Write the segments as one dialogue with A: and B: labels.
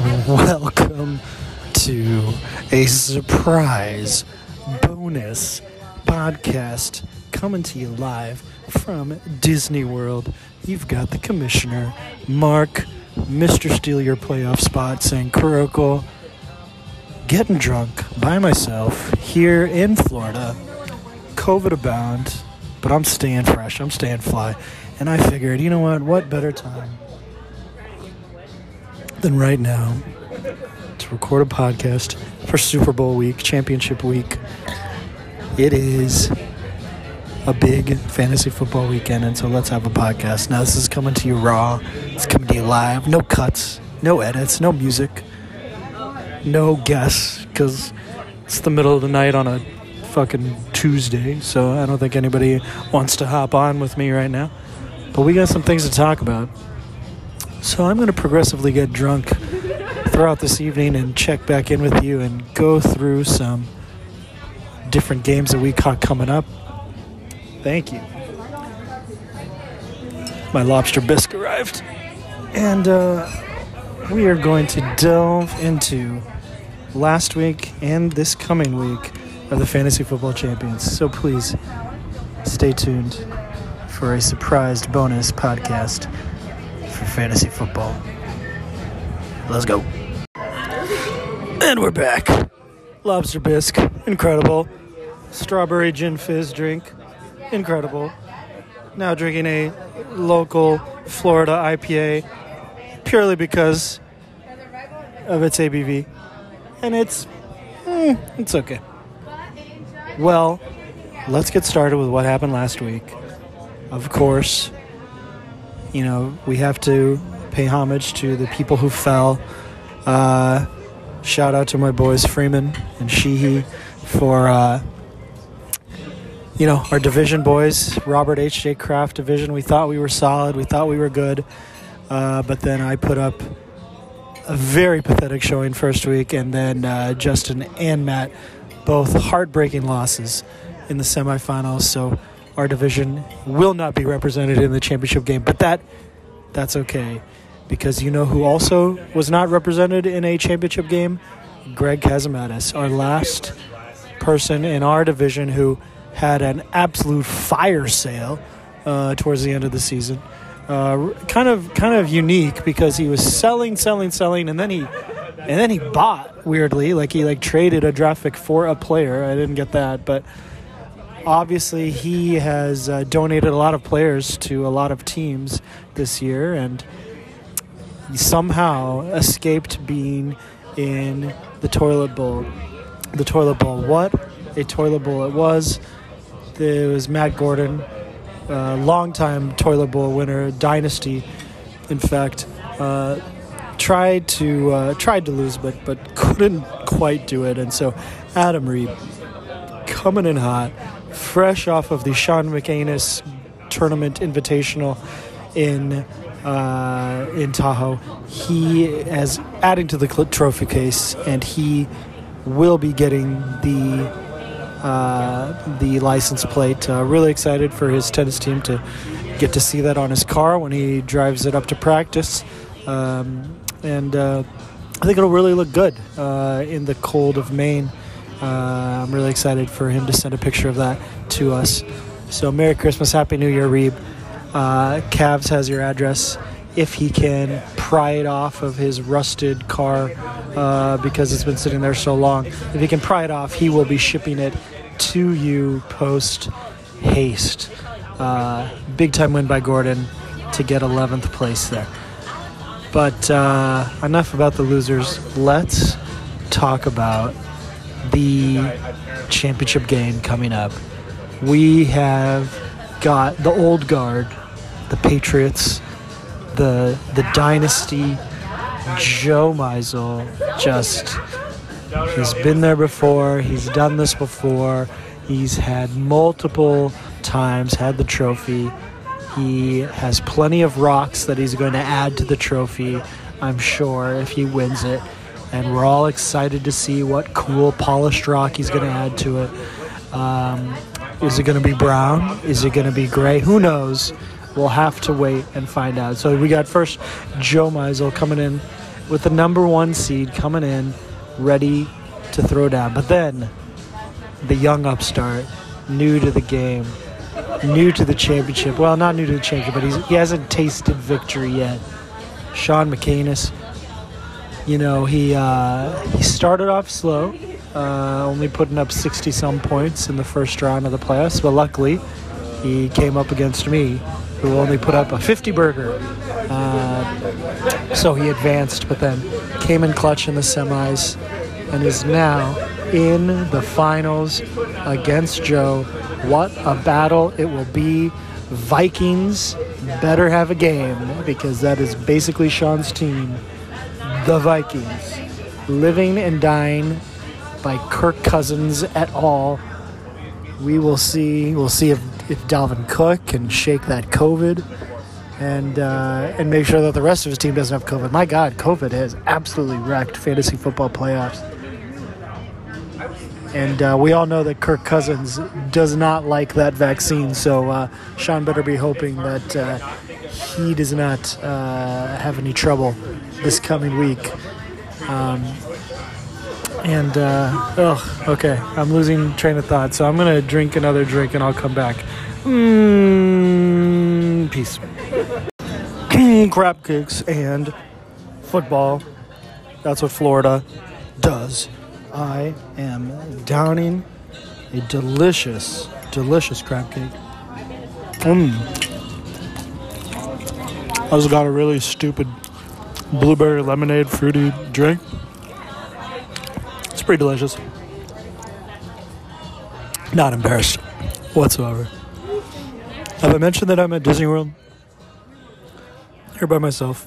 A: Welcome to a surprise bonus podcast coming to you live from Disney World. You've got the commissioner, Mark, Mr. Steal Your Playoff Spot, saying Kuroko, getting drunk by myself here in Florida. COVID abound, but I'm staying fresh, I'm staying fly. And I figured, you know what, what better time than right now to record a podcast for Super Bowl week, championship week. It is a big fantasy football weekend, and so let's have a podcast. Now, this is coming to you raw, it's coming to you live, no cuts, no edits, no music, no guests, because it's the middle of the night on a fucking Tuesday, so I don't think anybody wants to hop on with me right now. But we got some things to talk about. So I'm going to progressively get drunk throughout this evening and check back in with you and go through some different games that we caught coming up. Thank you. My lobster bisque arrived. And uh, we are going to delve into last week and this coming week of the Fantasy Football Champions. So please stay tuned for a surprised bonus podcast for fantasy football. Let's go. And we're back. Lobster bisque, incredible. Strawberry gin fizz drink, incredible. Now drinking a local Florida IPA purely because of its ABV. And it's, mm, it's okay. Well, let's get started with what happened last week. Of course, you know, we have to pay homage to the people who fell. Uh, shout out to my boys Freeman and Sheehy for, uh, you know, our division boys, Robert H.J. Kraft division. We thought we were solid, we thought we were good, uh, but then I put up a very pathetic showing first week, and then uh, Justin and Matt both heartbreaking losses in the semifinals. So our division will not be represented in the championship game, but that that's okay because you know who also was not represented in a championship game? Greg Kazamatis, our last person in our division who had an absolute fire sale uh, towards the end of the season. Uh, kind of kind of unique because he was selling, selling, selling, and then he and then he bought weirdly, like he like traded a draft pick for a player. I didn't get that, but obviously he has uh, donated a lot of players to a lot of teams this year and somehow escaped being in the toilet bowl. The toilet bowl. What a toilet bowl it was. It was matt gordon longtime toilet bowl winner dynasty in fact uh, tried to uh, tried to lose but but couldn't quite do it. And so adam reed coming in hot fresh off of the Sean McAnus tournament invitational in uh, in Tahoe. He is adding to the trophy case, and he will be getting the uh, the license plate. Uh, really excited for his tennis team to get to see that on his car when he drives it up to practice, um, and uh, I think it'll really look good uh, in the cold of Maine. Uh, I'm really excited for him to send a picture of that to us. So, Merry Christmas, Happy New Year, Reeb. Uh, Cavs has your address. If he can pry it off of his rusted car uh, because it's been sitting there so long, if he can pry it off, he will be shipping it to you post haste. Uh, big time win by Gordon to get 11th place there. But uh, enough about the losers. Let's talk about the championship game coming up. We have got the old guard, the Patriots, the the dynasty, Joe Meisel. Just he's been there before. He's done this before. He's had multiple times had the trophy. He has plenty of rocks that he's going to add to the trophy. I'm sure if he wins it and we're all excited to see what cool polished rock he's going to add to it. Um, is it going to be brown? Is it going to be gray? Who knows? We'll have to wait and find out. So we got first Joe Meisel coming in with the number one seed coming in, ready to throw down. But then, the young upstart, new to the game, new to the championship. Well, not new to the championship, but he's, he hasn't tasted victory yet. Sean McCanis. You know, he uh, he started off slow, uh, only putting up 60 some points in the first round of the playoffs, but luckily he came up against me, who only put up a 50 burger. Uh, so he advanced, but then came in clutch in the semis and is now in the finals against Joe. What a battle it will be. Vikings better have a game because that is basically Sean's team. The Vikings. Living and dying by Kirk Cousins at all. We will see. We'll see if, if Dalvin Cook can shake that COVID and uh, and make sure that the rest of his team doesn't have COVID. My God, COVID has absolutely wrecked fantasy football playoffs. And uh, we all know that Kirk Cousins does not like that vaccine, so uh, Sean better be hoping that uh, he does not uh, have any trouble this coming week. Um, and uh, oh, okay, I'm losing train of thought, so I'm gonna drink another drink and I'll come back. Mm, peace. Crab cakes and football. That's what Florida does. I am downing a delicious, delicious crab cake. Mmm. I just got a really stupid blueberry lemonade fruity drink. It's pretty delicious. Not embarrassed whatsoever. Have I mentioned that I'm at Disney World? Here by myself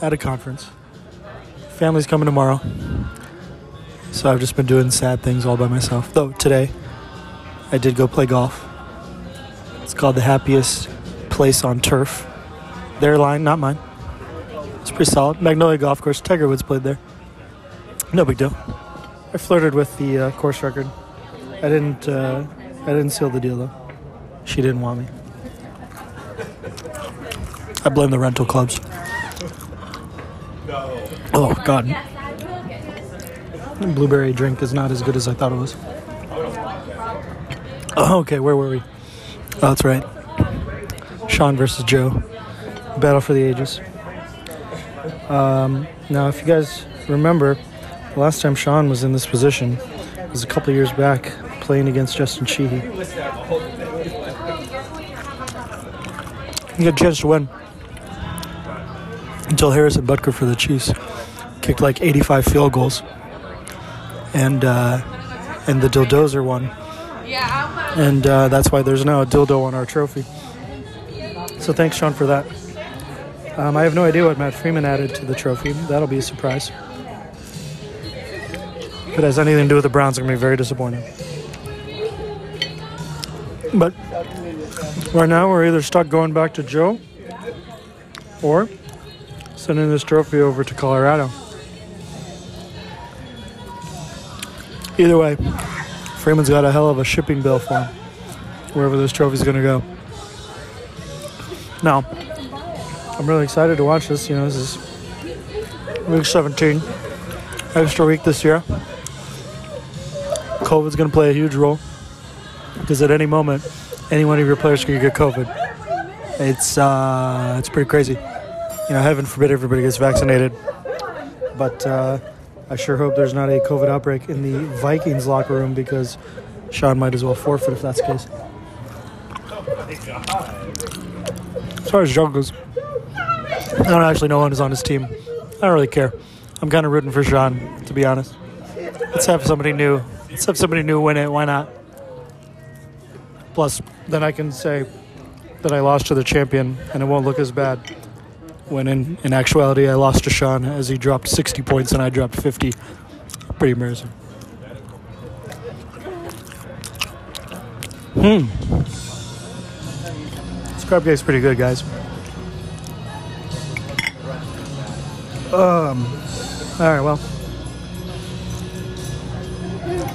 A: at a conference. Family's coming tomorrow. So I've just been doing sad things all by myself. Though today, I did go play golf. It's called the happiest place on turf. Their line, not mine. Pretty solid. Magnolia Golf Course. Tiger Woods played there. No big deal. I flirted with the uh, course record. I didn't. Uh, I didn't seal the deal though. She didn't want me. I blame the rental clubs. Oh God. Blueberry drink is not as good as I thought it was. Okay, where were we? Oh, that's right. Sean versus Joe. Battle for the ages. Um, now, if you guys remember, last time Sean was in this position was a couple years back playing against Justin Sheehy. He got a chance to win until Harrison Butker for the Chiefs kicked like 85 field goals and uh, and the dildozer won. And uh, that's why there's now a dildo on our trophy. So thanks, Sean, for that. Um, I have no idea what Matt Freeman added to the trophy. That'll be a surprise. If it has anything to do with the Browns, I'm going to be very disappointed. But right now, we're either stuck going back to Joe or sending this trophy over to Colorado. Either way, Freeman's got a hell of a shipping bill for him, wherever this trophy's going to go. Now, I'm really excited to watch this. You know, this is week 17, extra week this year. COVID's going to play a huge role because at any moment, any one of your players could get COVID. It's uh, it's pretty crazy. You know, heaven forbid everybody gets vaccinated, but. Uh, I sure hope there's not a COVID outbreak in the Vikings locker room because Sean might as well forfeit if that's the case. As far as Joe goes, I don't actually know who's on his team. I don't really care. I'm kind of rooting for Sean, to be honest. Let's have somebody new. Let's have somebody new win it. Why not? Plus, then I can say that I lost to the champion and it won't look as bad when in, in actuality I lost to Sean as he dropped 60 points and I dropped 50. Pretty embarrassing. Hmm. This crab cake's pretty good, guys. Um. All right. Well,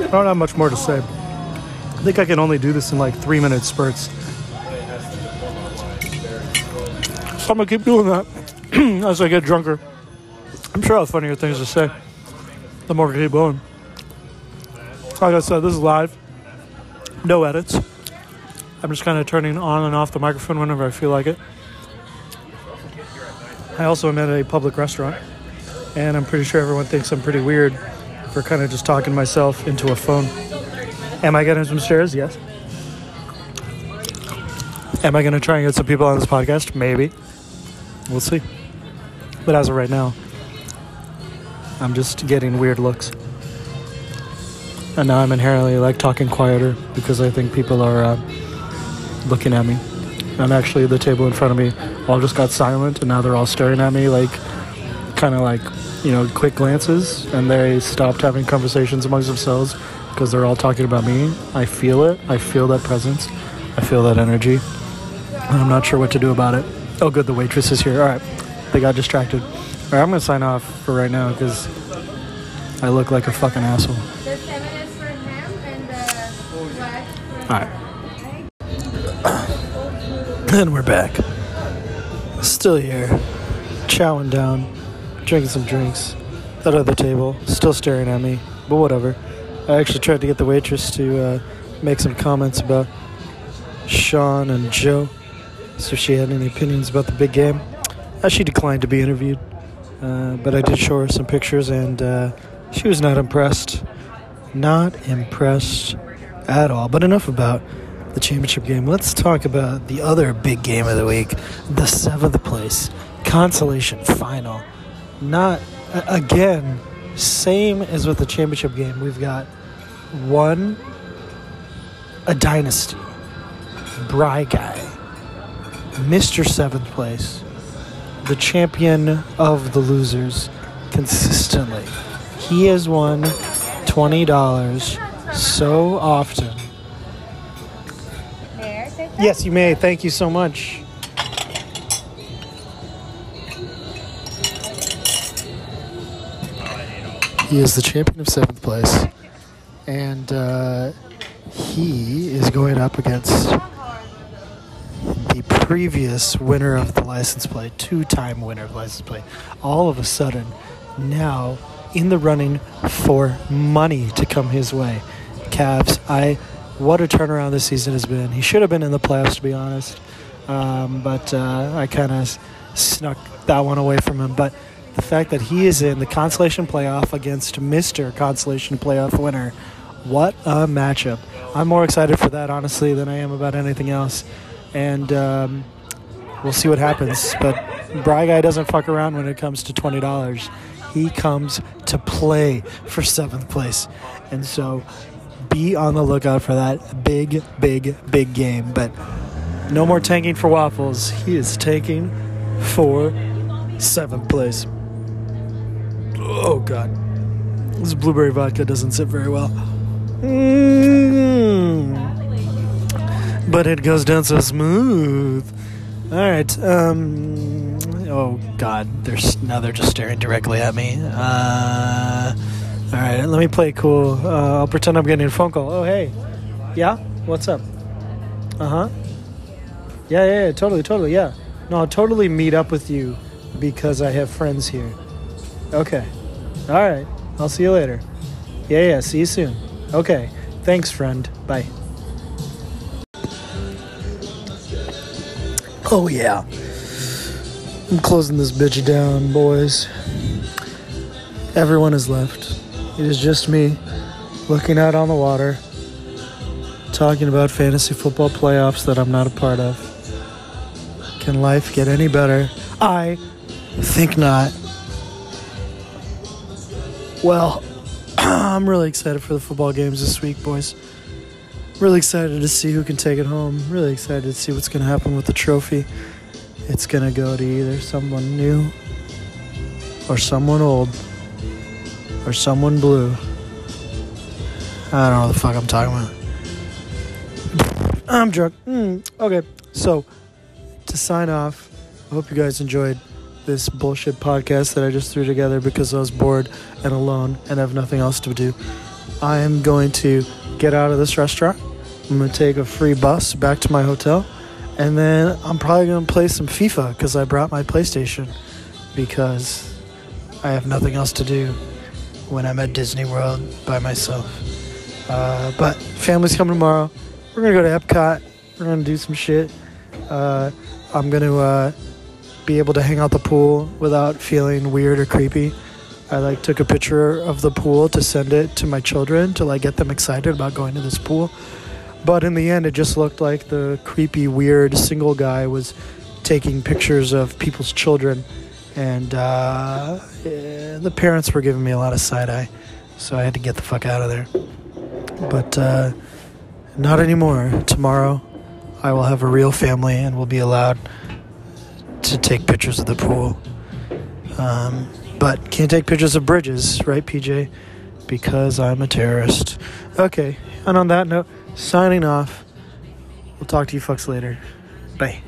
A: I don't have much more to say. I think I can only do this in like three minute spurts. So I'm gonna keep doing that as I get drunker. I'm sure I'll have funnier things to say. The more I keep going. Like I said, this is live. No edits. I'm just kind of turning on and off the microphone whenever I feel like it. I also am at a public restaurant, and I'm pretty sure everyone thinks I'm pretty weird for kind of just talking myself into a phone. Am I getting some shares? Yes. Am I going to try and get some people on this podcast? Maybe. We'll see. But as of right now, I'm just getting weird looks. And now I'm inherently like talking quieter because I think people are uh, looking at me. And actually, the table in front of me all just got silent, and now they're all staring at me like kind of like, you know, quick glances. And they stopped having conversations amongst themselves because they're all talking about me. I feel it. I feel that presence. I feel that energy. And I'm not sure what to do about it. Oh, good. The waitress is here. All right. They got distracted. All right. I'm going to sign off for right now because I look like a fucking asshole.
B: The seven is for ham and the black for
A: All right. And we're back. Still here, chowing down, drinking some drinks. That other table, still staring at me, but whatever. I actually tried to get the waitress to uh, make some comments about Sean and Joe, so she had any opinions about the big game. Uh, she declined to be interviewed, uh, but I did show her some pictures, and uh, she was not impressed. Not impressed at all. But enough about the championship game. Let's talk about the other big game of the week, the seventh place consolation final. Not again, same as with the championship game. We've got one a dynasty, Bry guy, Mister Seventh Place, the champion of the losers, consistently. He has won twenty dollars so often. Yes, you may. Thank you so much. He is the champion of seventh place, and uh, he is going up against the previous winner of the license plate, two-time winner of license plate. All of a sudden, now in the running for money to come his way. Cavs, I what a turnaround this season has been. He should have been in the playoffs, to be honest, um, but uh, I kind of snuck that one away from him. But the fact that he is in the consolation playoff against Mister Consolation playoff winner, what a matchup! I'm more excited for that honestly than I am about anything else, and um, we'll see what happens. But Bry Guy doesn't fuck around when it comes to twenty dollars. He comes to play for seventh place, and so be on the lookout for that big, big, big game. But no more tanking for waffles. He is taking for seventh place. Oh God, this blueberry vodka doesn't sit very well. Mm. But it goes down so smooth. All right. Um. Oh God, they're now they're just staring directly at me. Uh. All right. Let me play cool. Uh, I'll pretend I'm getting a phone call. Oh hey. Yeah. What's up? Uh huh. Yeah, yeah, yeah. Totally, totally. Yeah. No, I'll totally meet up with you because I have friends here. Okay. All right. I'll see you later. Yeah, yeah. See you soon. Okay. Thanks, friend. Bye. Oh, yeah. I'm closing this bitch down, boys. Everyone has left. It is just me looking out on the water, talking about fantasy football playoffs that I'm not a part of. Can life get any better? I think not. Well, I'm really excited for the football games this week, boys. Really excited to see who can take it home. Really excited to see what's going to happen with the trophy. It's going to go to either someone new or someone old or someone blue. I don't know what the fuck I'm talking about. I'm drunk. Mm, okay, so to sign off, I hope you guys enjoyed this bullshit podcast that I just threw together because I was bored and alone and have nothing else to do. I am going to get out of this restaurant. I'm going to take a free bus back to my hotel. And then I'm probably going to play some FIFA because I brought my PlayStation. Because I have nothing else to do when I'm at Disney World by myself. Uh, but family's coming tomorrow. We're gonna go to Epcot. We're gonna do some shit. Uh, I'm gonna uh, be able to hang out the pool without feeling weird or creepy. I like took a picture of the pool to send it to my children to like get them excited about going to this pool. But in the end, it just looked like the creepy, weird single guy was taking pictures of people's children, and uh, the parents were giving me a lot of side eye, so I had to get the fuck out of there. But uh, not anymore. Tomorrow, I will have a real family and will be allowed to take pictures of the pool. Um, but can't take pictures of bridges, right, PJ? Because I'm a terrorist. Okay, and on that note, signing off. We'll talk to you fucks later. Bye.